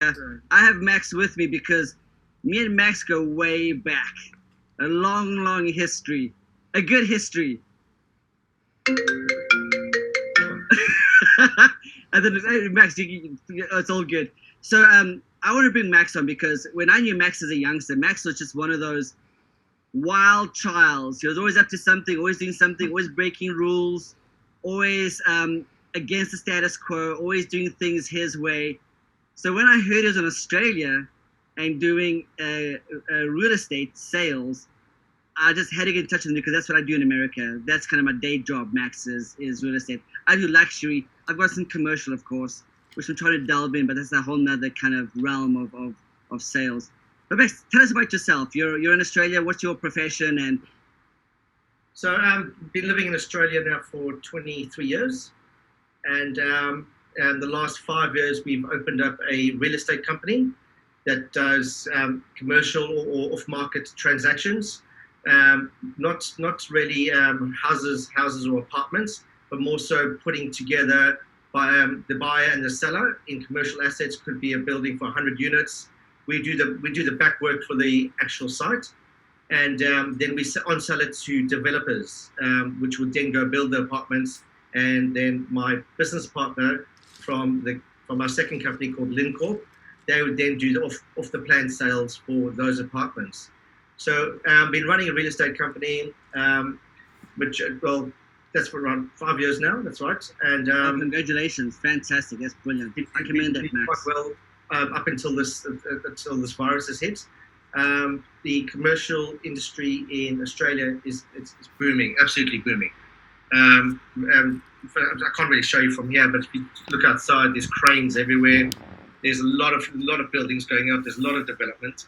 I have Max with me because me and Max go way back. A long, long history. A good history. and then hey, Max, it's all good. So um, I want to bring Max on because when I knew Max as a youngster, Max was just one of those wild childs. He was always up to something, always doing something, always breaking rules, always um, against the status quo, always doing things his way. So when I heard he was in Australia and doing uh, real estate sales, I just had to get in touch with him because that's what I do in America. That's kind of my day job, Max, is, is real estate. I do luxury. I've got some commercial, of course, which I'm trying to delve in, but that's a whole nother kind of realm of, of, of sales. But Max, tell us about yourself. You're, you're in Australia. What's your profession? And So I've um, been living in Australia now for 23 years. And, um, and the last five years, we've opened up a real estate company that does um, commercial or off-market transactions. Um, not not really um, houses houses or apartments, but more so putting together by um, the buyer and the seller in commercial assets. Could be a building for 100 units. We do the we do the back work for the actual site, and um, then we on sell it to developers, which would then go build the apartments. And then my business partner from the from our second company called Lincorp, they would then do the off off the plan sales for those apartments. So I've um, been running a real estate company, um, which well, that's for around five years now. That's right. And oh, um, congratulations, fantastic. That's brilliant. I commend that, Max. Quite well um, up until this uh, until this virus has hit. Um, the commercial industry in Australia is it's, it's booming, absolutely booming. Um, I can't really show you from here, but if you look outside, there's cranes everywhere. There's a lot of a lot of buildings going up. There's a lot of development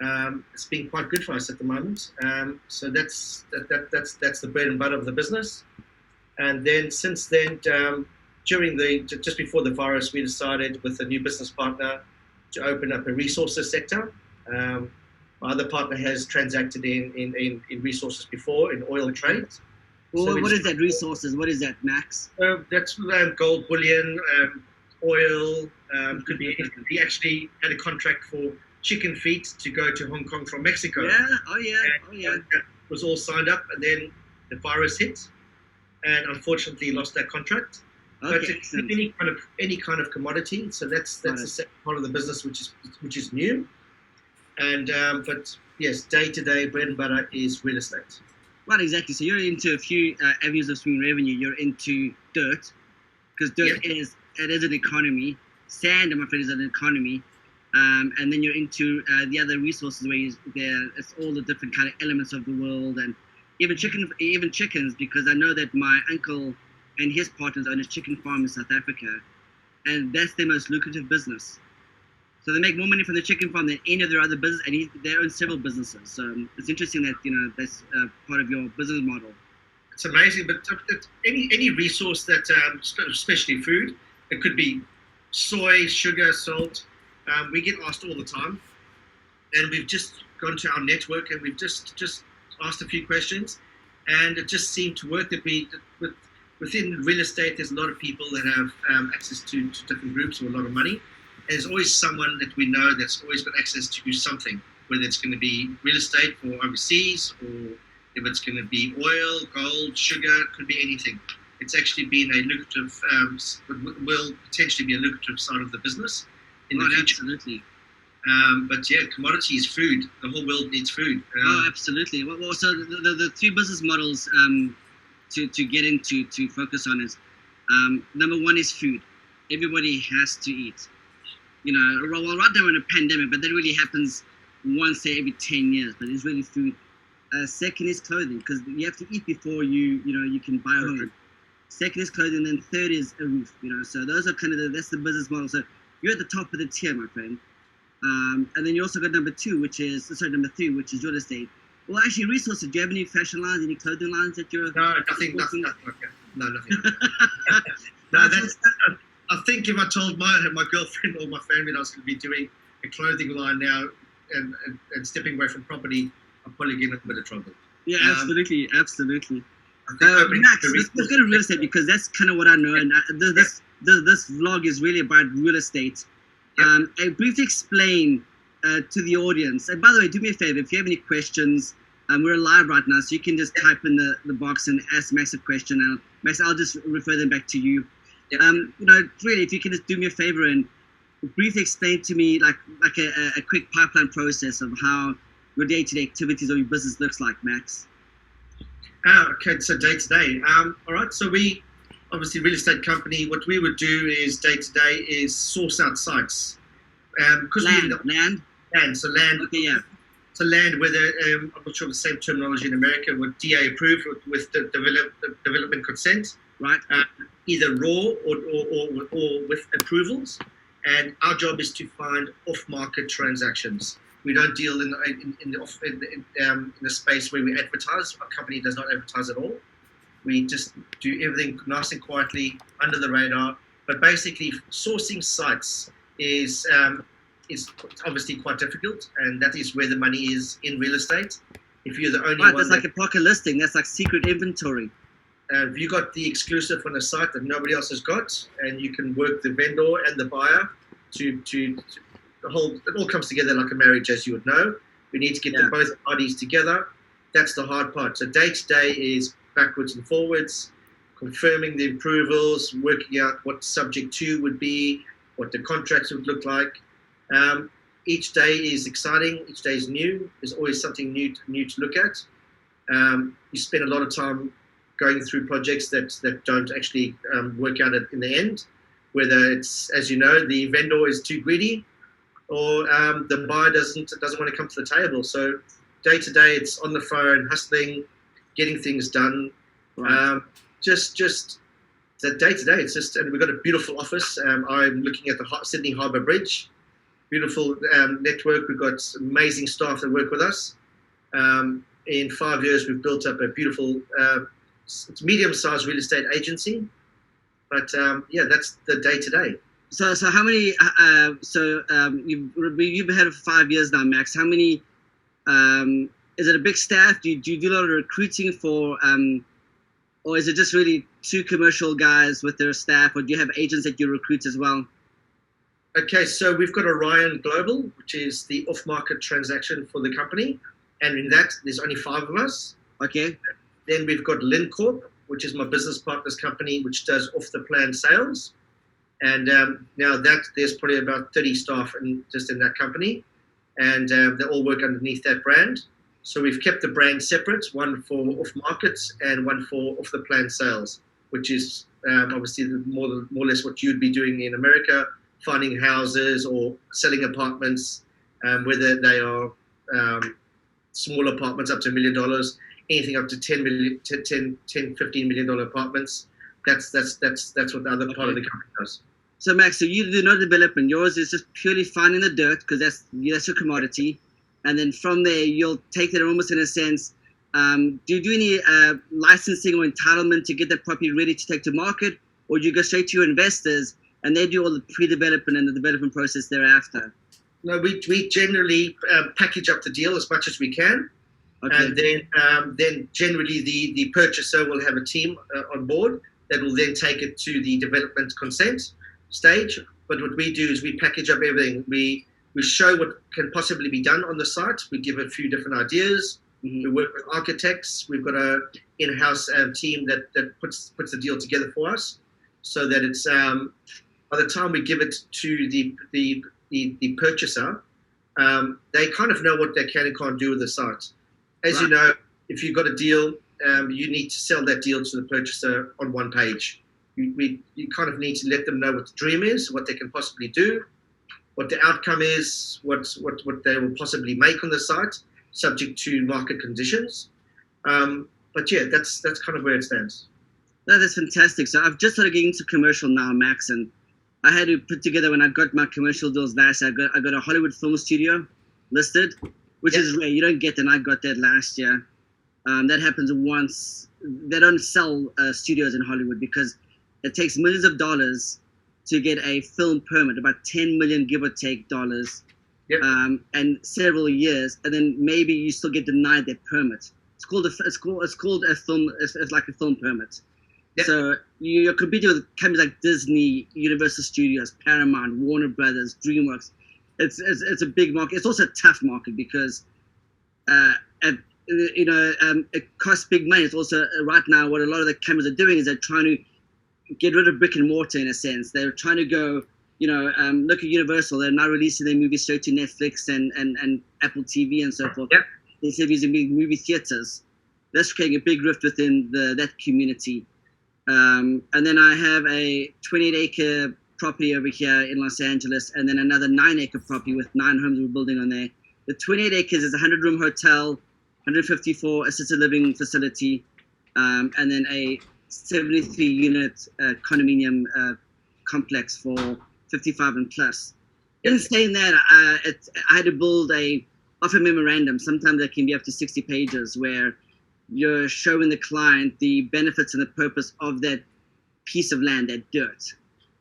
um, it's been quite good for us at the moment. Um, so that's that, that, that's that's the bread and butter of the business. And then since then, um, during the just before the virus, we decided with a new business partner to open up a resources sector. Um, my other partner has transacted in, in, in, in resources before in oil trades. Well, so what is that resources? What is that, Max? Uh, that's um, gold bullion, um, oil. could be. He actually had a contract for chicken feet to go to Hong Kong from Mexico. Yeah, oh yeah, and, oh yeah. That was all signed up, and then the virus hit, and unfortunately lost that contract. Okay, but it's any kind of any kind of commodity, so that's that's the second part of the business, which is which is new. And um, but yes, day to day bread and butter is real estate. Right, exactly. So you're into a few uh, avenues of swing revenue. You're into dirt, because dirt is it is an economy. Sand, I'm afraid, is an economy. Um, and then you're into uh, the other resources where you, there it's all the different kind of elements of the world and even chicken even chickens because I know that my uncle and his partners own a chicken farm in South Africa and that's their most lucrative business. So they make more money from the chicken farm than any of their other business, and he, they own several businesses. So um, it's interesting that you know that's uh, part of your business model. It's amazing, but any any resource that, um, especially food, it could be soy, sugar, salt, um, we get asked all the time, and we've just gone to our network and we've just just asked a few questions, and it just seemed to work. That we with, within real estate, there's a lot of people that have um, access to, to different groups or a lot of money. There's always someone that we know that's always got access to something, whether it's going to be real estate for overseas or if it's going to be oil, gold, sugar, could be anything. It's actually been a lucrative, um, will potentially be a lucrative side of the business in oh, the future. Absolutely. Um, but yeah, commodity is food. The whole world needs food. Um, oh, absolutely. Well, so the, the, the three business models um, to, to get into to focus on is um, number one is food. Everybody has to eat. You know, well, right now in a pandemic, but that really happens once say every 10 years, but it's really food. Uh, second is clothing, because you have to eat before you, you know, you can buy a home. Second is clothing, and then third is a roof, you know. So those are kind of the, that's the business model. So you're at the top of the tier, my friend. Um, and then you also got number two, which is sorry, number three, which is real estate. Well, actually, resources. Do you have any fashion lines, any clothing lines that you're? No, nothing. Nothing. nothing okay. No, nothing. no, that's. I think if I told my my girlfriend or my family that I was going to be doing a clothing line now and, and, and stepping away from property, I'm probably getting a bit of trouble. Yeah, um, absolutely, absolutely. Uh, Max, let's, let's, go to real estate because that's kind of what I know, and I, this this this vlog is really about real estate Yep. Um, and briefly explain uh, to the audience. And by the way, do me a favor if you have any questions. Um, we're live right now, so you can just type in the, the box and ask Max a question. And Max, I'll just refer them back to you. Um, you know, really, if you can just do me a favor and briefly explain to me, like like a, a quick pipeline process of how your day-to-day activities or your business looks like, Max. Ah, okay, so day to day. Um, all right, so we obviously real estate company. What we would do is day to day is source out sites. Um, Land, we land. land, so land, Okay, yeah. so land whether um, I'm not sure of the same terminology in America, with DA approved with, with the develop, the development consent, Right. Either raw or, or, or, or with approvals. And our job is to find off-market transactions. We don't deal in in, in the off, in, in, um, in the space where we advertise. Our company does not advertise at all. We just do everything nice and quietly under the radar. But basically, sourcing sites is um, is obviously quite difficult, and that is where the money is in real estate. If you're the only Right. one That's like a pocket listing. That's like secret inventory. Uh, you got the exclusive on a site that nobody else has got, and you can work the vendor and the buyer to to, to the whole. It all comes together like a marriage, as you would know. We need to get Yeah. the both parties together. That's the hard part. So day to day is backwards and forwards, confirming the approvals, working out what subject two would be, what the contracts would look like. Um, each day is exciting. Each day is new. There's always something new to, new to look at. Um, you spend a lot of time going through projects that that don't actually um, work out in the end. Whether it's, as you know, the vendor is too greedy, or um, the buyer doesn't doesn't want to come to the table. So day to day, it's on the phone, hustling, getting things done. Right. Um, just just the day to day. It's just, and we've got a beautiful office. Um, I'm looking at the Sydney Harbour Bridge. Beautiful um, network. We've got amazing staff that work with us. Um, in five years, we've built up a beautiful, uh, it's medium-sized real estate agency. But um, yeah, that's the day to day. So, so how many? uh, Uh, so um, you've you've been here for five years now, Max. How many? Um, is it a big staff? Do you, do you do a lot of recruiting for, um, or is it just really two commercial guys with their staff, or do you have agents that you recruit as well? Okay, so we've got Orion Global, which is the off-market transaction for the company, and in that, there's only five of us. Okay. Then we've got Lincorp, which is my business partner's company, which does off-the-plan sales. And um, now that there's probably about 30 staff in, just in that company, and um, they all work underneath that brand. So we've kept the brand separate, one for off markets and one for off-the-plan sales, which is um, obviously the more, more or less what you'd be doing in America, finding houses or selling apartments, um, whether they are um, small apartments up to a million dollars, anything up to 10 million, 10, 10, 10 15 million dollar apartments. That's that's that's that's what the other part of the company does. So Max, so you do no development. Yours is just purely finding the dirt because that's that's your commodity, and then from there you'll take that almost in a sense. Um, do you do any uh, licensing or entitlement to get that property ready to take to market, or do you go straight to your investors and they do all the pre-development and the development process thereafter? No, we, we generally um, package up the deal as much as we can, Okay. and then um, then generally the the purchaser will have a team uh, on board that will then take it to the development consent stage. But what we do is we package up everything. We we show what can possibly be done on the site. We give a few different ideas. Mhm. We work with architects. We've got a in-house um, team that, that puts puts the deal together for us, so that it's um, by the time we give it to the the the, the purchaser, um, they kind of know what they can and can't do with the site. As you know, if you've got a deal, um, you need to sell that deal to the purchaser on one page. You, we, you kind of need to let them know what the dream is, what they can possibly do, what the outcome is, what what, what they will possibly make on the site, subject to market conditions. Um, but yeah, that's that's kind of where it stands. That's fantastic. So I've just started getting into commercial now, Max, and I had to put together when I got my commercial deals last. I got I got a Hollywood film studio listed, which Yeah. is rare. You don't get that. And I got that last year. Um, that happens once. They don't sell uh, studios in Hollywood because it takes millions of dollars to get a film permit, about 10 million give or take dollars, Yep. um, and several years, and then maybe you still get denied that permit. It's called a, it's called it's called a film it's, it's like a film permit. Yep. So you- you're competing with companies like Disney, Universal Studios, Paramount, Warner Brothers, DreamWorks. It's it's, it's a big market. It's also a tough market because, uh, at, you know, um, it costs big money. It's also uh, right now what a lot of the cameras are doing is they're trying to get rid of brick and mortar in a sense. They're trying to go, you know, um, look at Universal. They're now releasing their movies straight to Netflix and, and, and Apple TV and so forth. Yep. Instead of using big movie theaters, that's creating a big rift within the that community. Um, and then I have a 28 acre property over here in Los Angeles, and then another nine acre property with nine homes we're building on there. The 28 acres is a 100 room hotel, 154 assisted living facility, um, and then a 73 unit uh, condominium uh, complex for 55 and plus. In saying that, uh, it, I had to build a offer memorandum. Sometimes that can be up to 60 pages where you're showing the client the benefits and the purpose of that piece of land, that dirt.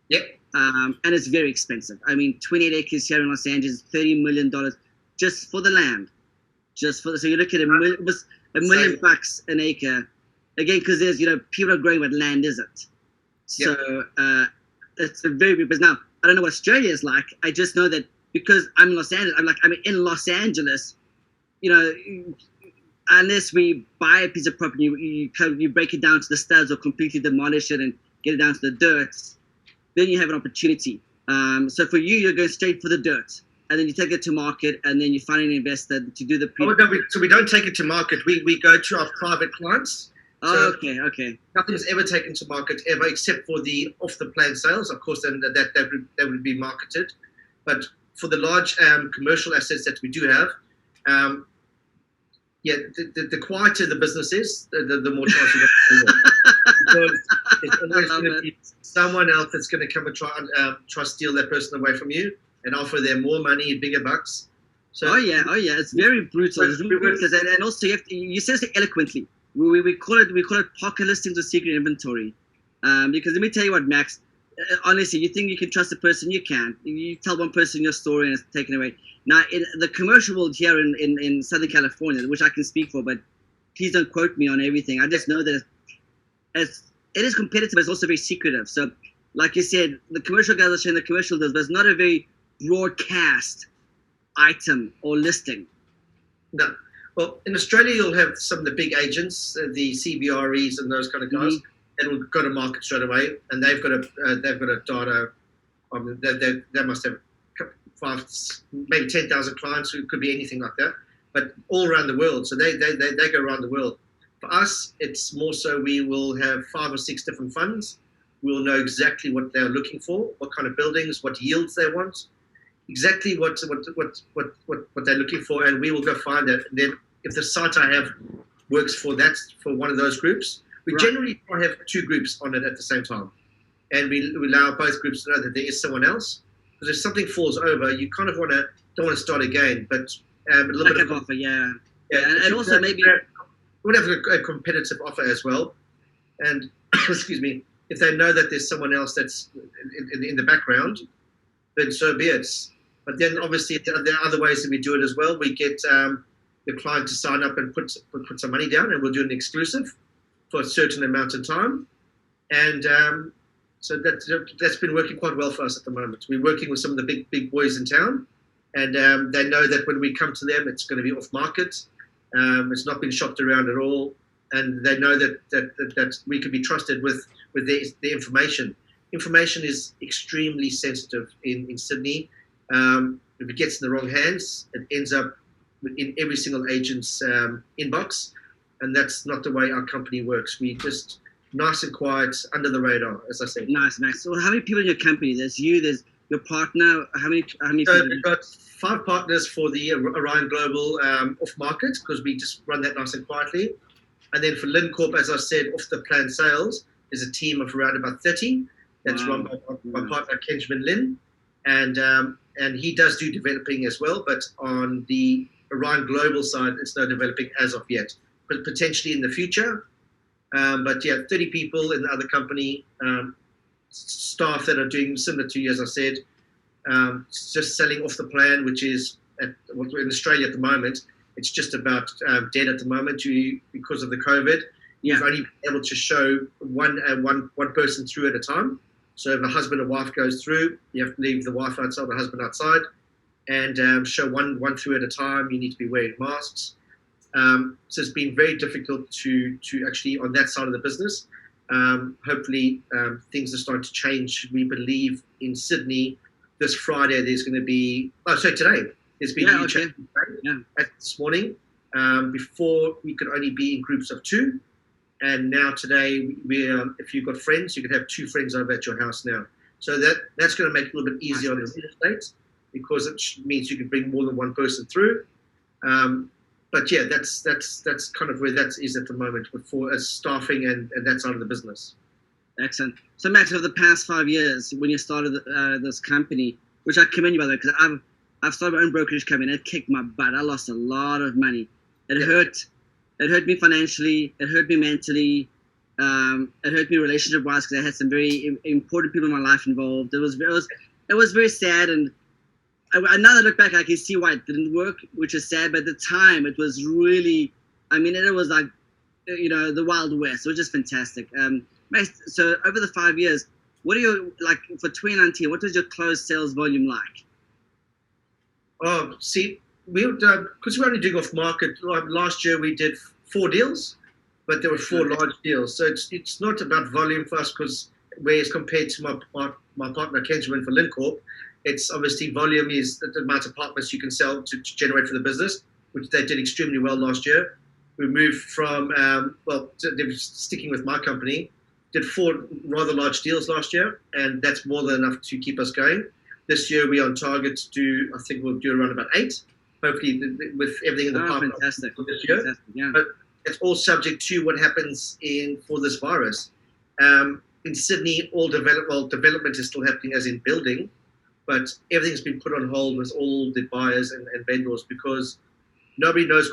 Yep. Um, and it's very expensive. I mean, 28 acres here in Los Angeles, 30 million dollars just for the land, just for the. So you look at a million, it was a million bucks an acre, again because there's you know people are growing, but land isn't. So uh, it's a very big. But now I don't know what Australia is like. I just know that because I'm in Los Angeles, I'm like I'm in Los Angeles. You know, unless we buy a piece of property, you you, you break it down to the studs or completely demolish it and get it down to the dirt, then you have an opportunity. Um, so for you, you're going straight for the dirt, and then you take it to market, and then you find an investor to do the pre. Oh, no, we, so we don't take it to market. We, we go to our private clients. Oh, okay, okay. Nothing's ever taken to market ever, except for the off the plan sales. Of course, then that that would, that would be marketed. But for the large um, commercial assets that we do have, um, yeah, the, the, the quieter the business is, the, the, the more chance you. it's always going to be someone else that's going to come and try and um, try to steal that person away from you and offer them more money, and bigger bucks. So oh yeah, oh yeah. It's very brutal. It's really brutal. And, and also, you, have to, you say it eloquently. We, we, we call it we call it pocket listings or secret inventory. Um, because let me tell you what, Max. uh, Honestly, you think you can trust a person, you can't. You tell one person your story and it's taken away. Now, in the commercial world here in, in, in Southern California, which I can speak for, but please don't quote me on everything. I just know that it's, it's it is competitive, but it's also very secretive. So, like you said, the commercial guys are showing the commercial deals, but it's not a very broadcast item or listing. No. Well, in Australia, you'll have some of the big agents, uh, the CBREs and those kind of guys, that will go to market straight away, and they've got a uh, they've got a data. Um, they, they, they must have five, maybe ten thousand clients who could be anything like that, but all around the world. So they, they, they, they go around the world. For us, it's more so we will have five or six different funds. We'll know exactly what they're looking for, what kind of buildings, what yields they want, exactly what what what what what, what they're looking for, and we will go find that. And then if the site I have works for that for one of those groups, we Right. generally try have two groups on it at the same time, and we, we allow both groups to know that there is someone else. Because if something falls over, you kind of want to don't want to start again, but um, a little bit of offer, yeah. yeah, and- and also maybe- would have a, a competitive offer as well, and excuse me, if they know that there's someone else that's in, in, in the background, then so be it. But then obviously there are other ways that we do it as well. We get um, the client to sign up and put put put some money down, and we'll do an exclusive for a certain amount of time, and um, so that that's been working quite well for us at the moment. We're working with some of the big big boys in town, and um, they know that when we come to them, it's going to be off market. Um, it's not been shopped around at all, and they know that that, that, that we can be trusted with with their, information. Information is extremely sensitive in in Sydney. Um, if it gets in the wrong hands, it ends up in every single agent's um, inbox, and that's not the way our company works. We just nice and quiet, under the radar, as I said. Nice, Max. So how many people in your company? There's you. There's your partner. How many? How many so we've got five partners for the Orion Global um, off market because we just run that nice and quietly. And then for Lincorp, as I said, off the plan sales, there's a team of around about 30 that's Wow. run by my Wow. partner Benjamin Lin. And, um, and he does do developing as well, but on the Orion Global side, it's no developing as of yet, but potentially in the future. Um, but yeah, 30 people in the other company, um, staff that are doing similar to you, as I said, um, just selling off the plan, which is at, in Australia at the moment, it's just about um, dead at the moment due, because of the COVID. Yeah. You've only been able to show one uh, one one person through at a time. So if a husband and wife goes through, you have to leave the wife outside, the husband outside, and um, show one one through at a time. You need to be wearing masks. Um, so it's been very difficult to to actually on that side of the business. Um, hopefully, um, things are starting to change. We believe in Sydney this Friday there's going to be. Oh, sorry, today there's been Yeah, a okay. Yeah. this morning. Um, before we could only be in groups of two, and now today we um, if you've got friends, you can have two friends over at your house now. So that that's going to make it a little bit easier on the real estate because it means you can bring more than one person through. Um, but yeah, that's that's that's kind of where that is at the moment for as staffing and, and that side of the business. Excellent. So, Max, over the past five years, when you started uh, this company, which I commend you by the way, because I've I've started my own brokerage company it kicked my butt. I lost a lot of money. It Yeah. hurt. It hurt me financially. It hurt me mentally. Um, it hurt me relationship wise because I had some very im- important people in my life involved. It was it was it was very sad and. I, now that I look back, I can see why it didn't work, which is sad. But at the time, it was really, I mean, it was like, you know, the Wild West. It was just fantastic. Um, so over the five years, what are your like for 2019? What was your closed sales volume like? Oh, see, we because um, we're only doing off market. like Last year we did four deals, but there were four Okay. large deals. So it's it's not about volume for us because whereas compared to my my, my partner Benjamin for Lincorp, it's obviously volume is the amount of apartments you can sell to, to generate for the business, which they did extremely well last year. We moved from um, well, to- they were sticking with my company, did four rather large deals last year, and that's more than enough to keep us going. This year we're on target to do, I think we'll do around about eight. Hopefully, th- th- with everything in the Oh, pipeline fantastic. this year. Fantastic. Yeah. It's all subject to what happens in for this virus. Um, in Sydney, all develop, well, development is still happening, as in building, but everything's been put on hold with all the buyers and, and vendors because nobody knows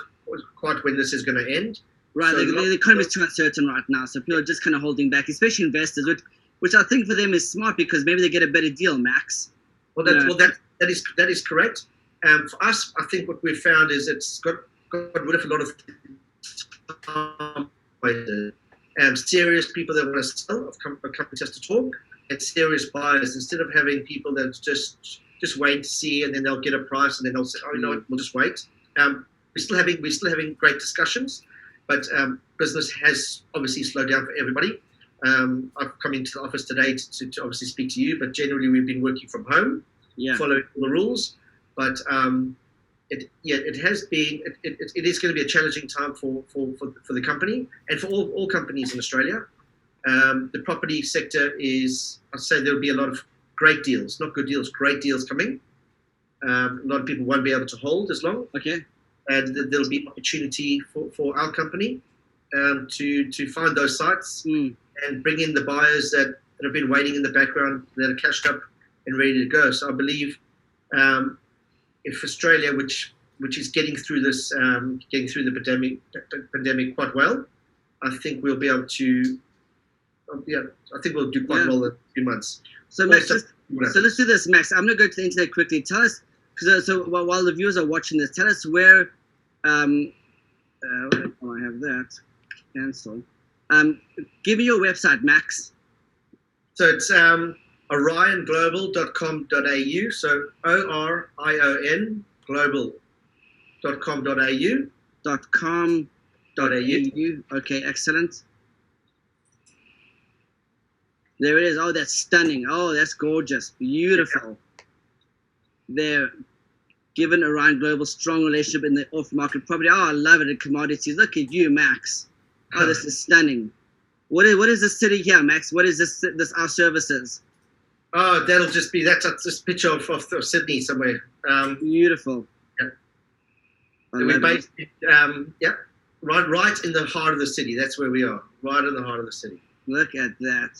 quite when this is going to end. Right. So the, not- the economy is too uncertain right now, so people are just kind of holding back, especially investors, which, which I think for them is smart because maybe they get a better deal, Max. Well, that, well, that that is that is correct. Um, for us, I think what we've found is it's got got rid of a lot of um, serious people that want to sell, of com- of companies just to talk, and serious buyers instead of having people that just just wait to see and then they'll get a price and then they'll say, oh, you know what, we'll just wait. Um, we're still having we're still having great discussions, but um, business has obviously slowed down for everybody. Um, I've come into the office today to, to, to obviously speak to you, but generally we've been working from home Yeah. following all the rules. But um, it, yeah, it has been, it, it, it is going to be a challenging time for, for, for, for the company and for all, all companies in Australia. Um, the property sector is, I'd say there'll be a lot of great deals, not good deals, great deals coming. Um, a lot of people won't be able to hold as long, Okay. and th- there'll be opportunity for, for our company um, to, to find those sites Mm. and bring in the buyers that, that have been waiting in the background that are cashed up and ready to go. So I believe um, if Australia, which which is getting through this, um, getting through the pandemic pandemic quite well, I think we'll be able to. Um, Yeah, I think we'll do quite Yeah. well in a few months. So, Max, Also- let's, so let's do this, Max. I'm going to go to the internet quickly. Tell us, because so while, while the viewers are watching this, tell us where. Um, uh, oh, I have that. Cancel. Um, give me your website, Max. So it's um, orionglobal.com.au. So O R I O N global.com.au. Dot com. Dot Dot au. Okay, excellent. There it is. Oh, that's stunning. Oh, that's gorgeous. Beautiful. There. Given Orion Global strong relationship in the off-market property. Oh, I love it in commodities. Look at you, Max. Oh, this is stunning. What is what is this city here, Max? What is this this our services? Oh, that'll just be that's a picture of, of, of Sydney somewhere. Um, Beautiful. Yeah. We're based, um, yeah, right, right in the heart of the city. That's where we are, right in the heart of the city. Look at that.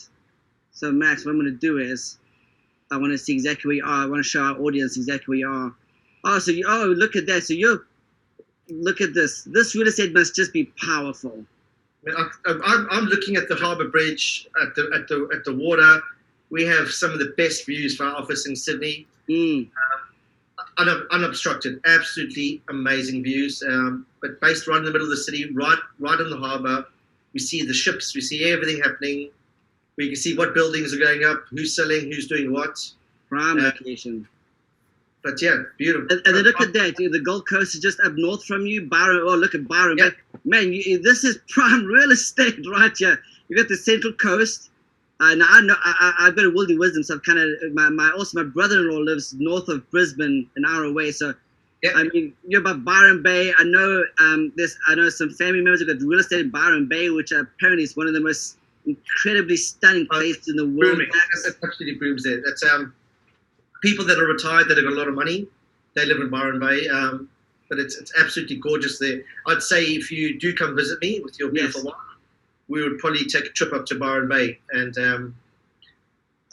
So Max, what I'm gonna do is I wanna see exactly where you are. I wanna show our audience exactly where you are. Oh, so you oh look at that. So you're look at this. This real estate must just be powerful. I mean, I, I'm, I'm looking at the harbour bridge at the at the at the water. We have some of the best views for our office in Sydney. Mm, Un- unobstructed, absolutely amazing views. Um, but based right in the middle of the city, right right in the harbour. We see the ships. We see everything happening. We can see what buildings are going up, who's selling, who's doing what. Prime Uh, location. But yeah, beautiful. And, and then look at that. The Gold Coast is just up north from you. Byron. Oh, look at Byron. Yeah. Man, you, this is prime real estate right here. You got the Central Coast. Uh, now I know I, I've got a Wildy Wisdom, so I've kind of my, my also my brother-in-law lives north of Brisbane, an hour away. So Yeah. I mean, you're about Byron Bay. I know um, this. I know some family members have got real estate in Byron Bay, which apparently is one of the most incredibly stunning place in the world. That's, absolutely there. That's um, people that are retired that have got a lot of money. They live in Byron Bay. Um, but it's it's absolutely gorgeous there. I'd say if you do come visit me with your beautiful Yes. wife, we would probably take a trip up to Byron Bay and um,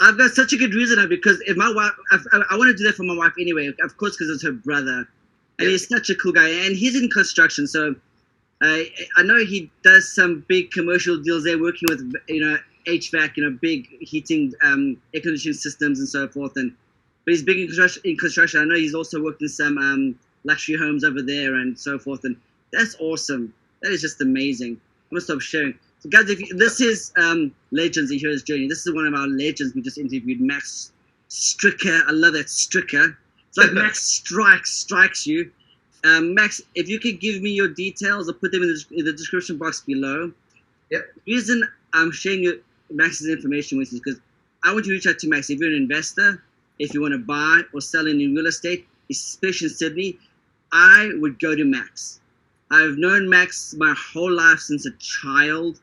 I've got such a good reason now because if my wife, I, I, I want to do that for my wife anyway, of course, because it's her brother, and Yeah. he's such a cool guy, and he's in construction, so uh, I know he does some big commercial deals there, working with you know HVAC, you know, big heating, um, air conditioning systems, and so forth, and but he's big in construction. In construction, I know he's also worked in some um, luxury homes over there and so forth, and that's awesome. That is just amazing. I'm gonna stop sharing. So guys, if you, this is um, Legends, the Hero's Journey. This is one of our legends we just interviewed, Max Stricker. I love that Stricker. It's like Max strikes, strikes you. Um, Max, if you could give me your details, I'll put them in the, in the description box below. Yep. The reason I'm sharing your, Max's information with you is because I want you to reach out to Max. If you're an investor, if you want to buy or sell any real estate, especially in Sydney, I would go to Max. I've known Max my whole life since a child.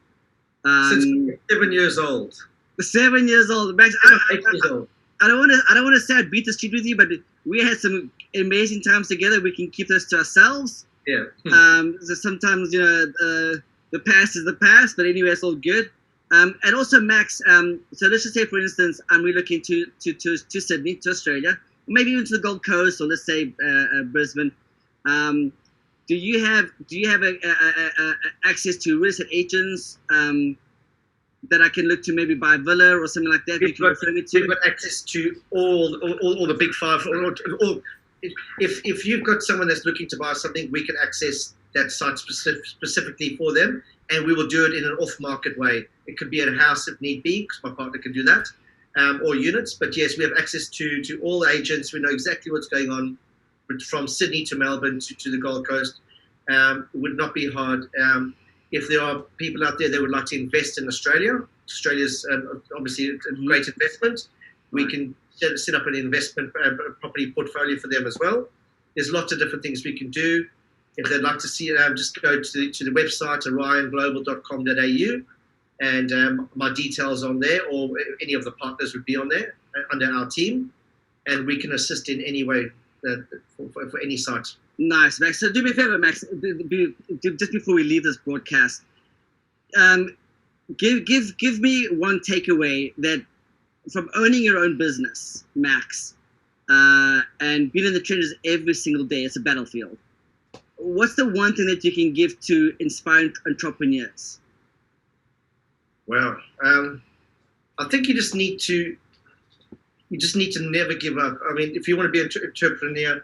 Um, since seven years old, seven years old. Max, I, I, old. I don't want to. I don't want to say I beat the street with you, but we had some amazing times together. We can keep this to ourselves. Yeah. Um, so sometimes you know uh, the past is the past, but anyway, it's all good. Um, and also Max. Um, so let's just say, for instance, I'm relocating to to to, to Sydney, to Australia, maybe even to the Gold Coast, or let's say uh, uh, Brisbane. Um, do you have do you have a, a, a, a access to real estate agents um, that I can look to maybe buy a villa or something like that? We've got- refer me to? We've got access to all all, all, all the big five. All, all, if if you've got someone that's looking to buy something, we can access that site specific, specifically for them, and we will do it in an off-market way. It could be at a house if need be, because my partner can do that, um, or units. But yes, we have access to to all agents. We know exactly what's going on from Sydney to Melbourne to, to the Gold Coast. Um, it would not be hard. Um, if there are people out there that would like to invest in Australia, Australia's um, obviously a great investment. We can set, set up an investment uh, property portfolio for them as well. There's lots of different things we can do. If they'd like to see it, um, just go to the, to the website orionglobal.com.au and um, my details on there, or any of the partners would be on there uh, under our team, and we can assist in any way uh, for, for, for any site. Nice, Max. So do me a favor, Max. Just before we leave this broadcast, um, give give give me one takeaway that from owning your own business, Max, uh, and being in the trenches every single day. It's a battlefield. What's the one thing that you can give to inspiring entrepreneurs? Well, um, I think you just need to you just need to never give up. I mean, if you want to be an entrepreneur,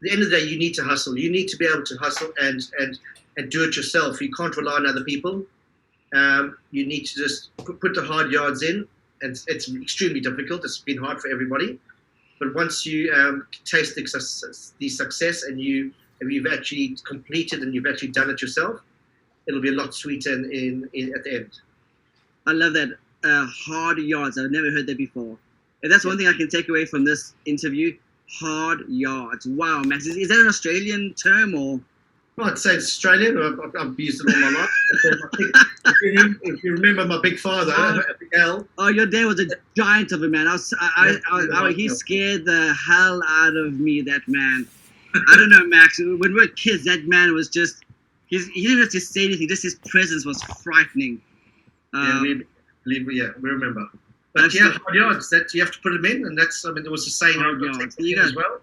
the end of the day, you need to hustle. You need to be able to hustle and and and do it yourself. You can't rely on other people. Um, you need to just put, the hard yards in, and it's, it's extremely difficult. It's been hard for everybody, but once you um, taste the success, the success and you and you've actually completed and you've actually done it yourself, it'll be a lot sweeter in, in, in at the end. I love that uh, hard yards. I've never heard that before. If that's one thing I can take away from this interview, hard yards. Wow, Max. Is, is that an Australian term or? Well, I'd say it's Australian. I've, I've- used it all my life. If, you, if you remember my big father, Oh. Al, Oh, your dad was a giant of a man. I was, I, I, I, I, he scared the hell out of me. That man. I don't know, Max. When we were kids, that man was just. He's, he didn't have to say anything. Just his presence was frightening. yeah, Um, we, yeah, we remember. But yeah, the- hard yards. That you have to put them in, and that's. I mean, there was a saying Hard I've got to yards. take You that as well.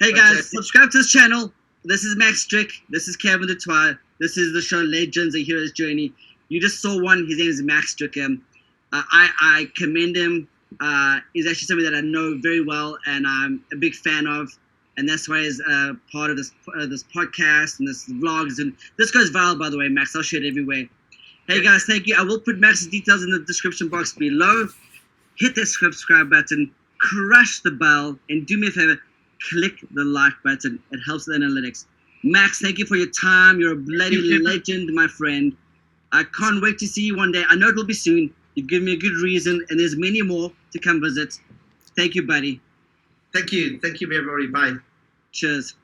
Hey That's guys, it. subscribe to this channel. This is Max Strick. This is Kevin Dutoit. This is the show Legends, A Hero's Journey. You just saw one. His name is Max Strick. Um, uh, I, I commend him. Uh, he's actually somebody that I know very well and I'm a big fan of. And that's why he's uh, part of this uh, this podcast and this vlogs. And this goes viral, by the way, Max. I'll share it everywhere. Hey guys, thank you. I will put Max's details in the description box below. Hit the subscribe button, crush the bell, and do me a favor, click the like button. It helps the analytics. Max, thank you for your time. You're a bloody legend, my friend. I can't wait to see you one day. I know it will be soon. You've given me a good reason, and there's many more to come visit. Thank you, buddy. Thank you. Thank you, everybody. Bye. Cheers.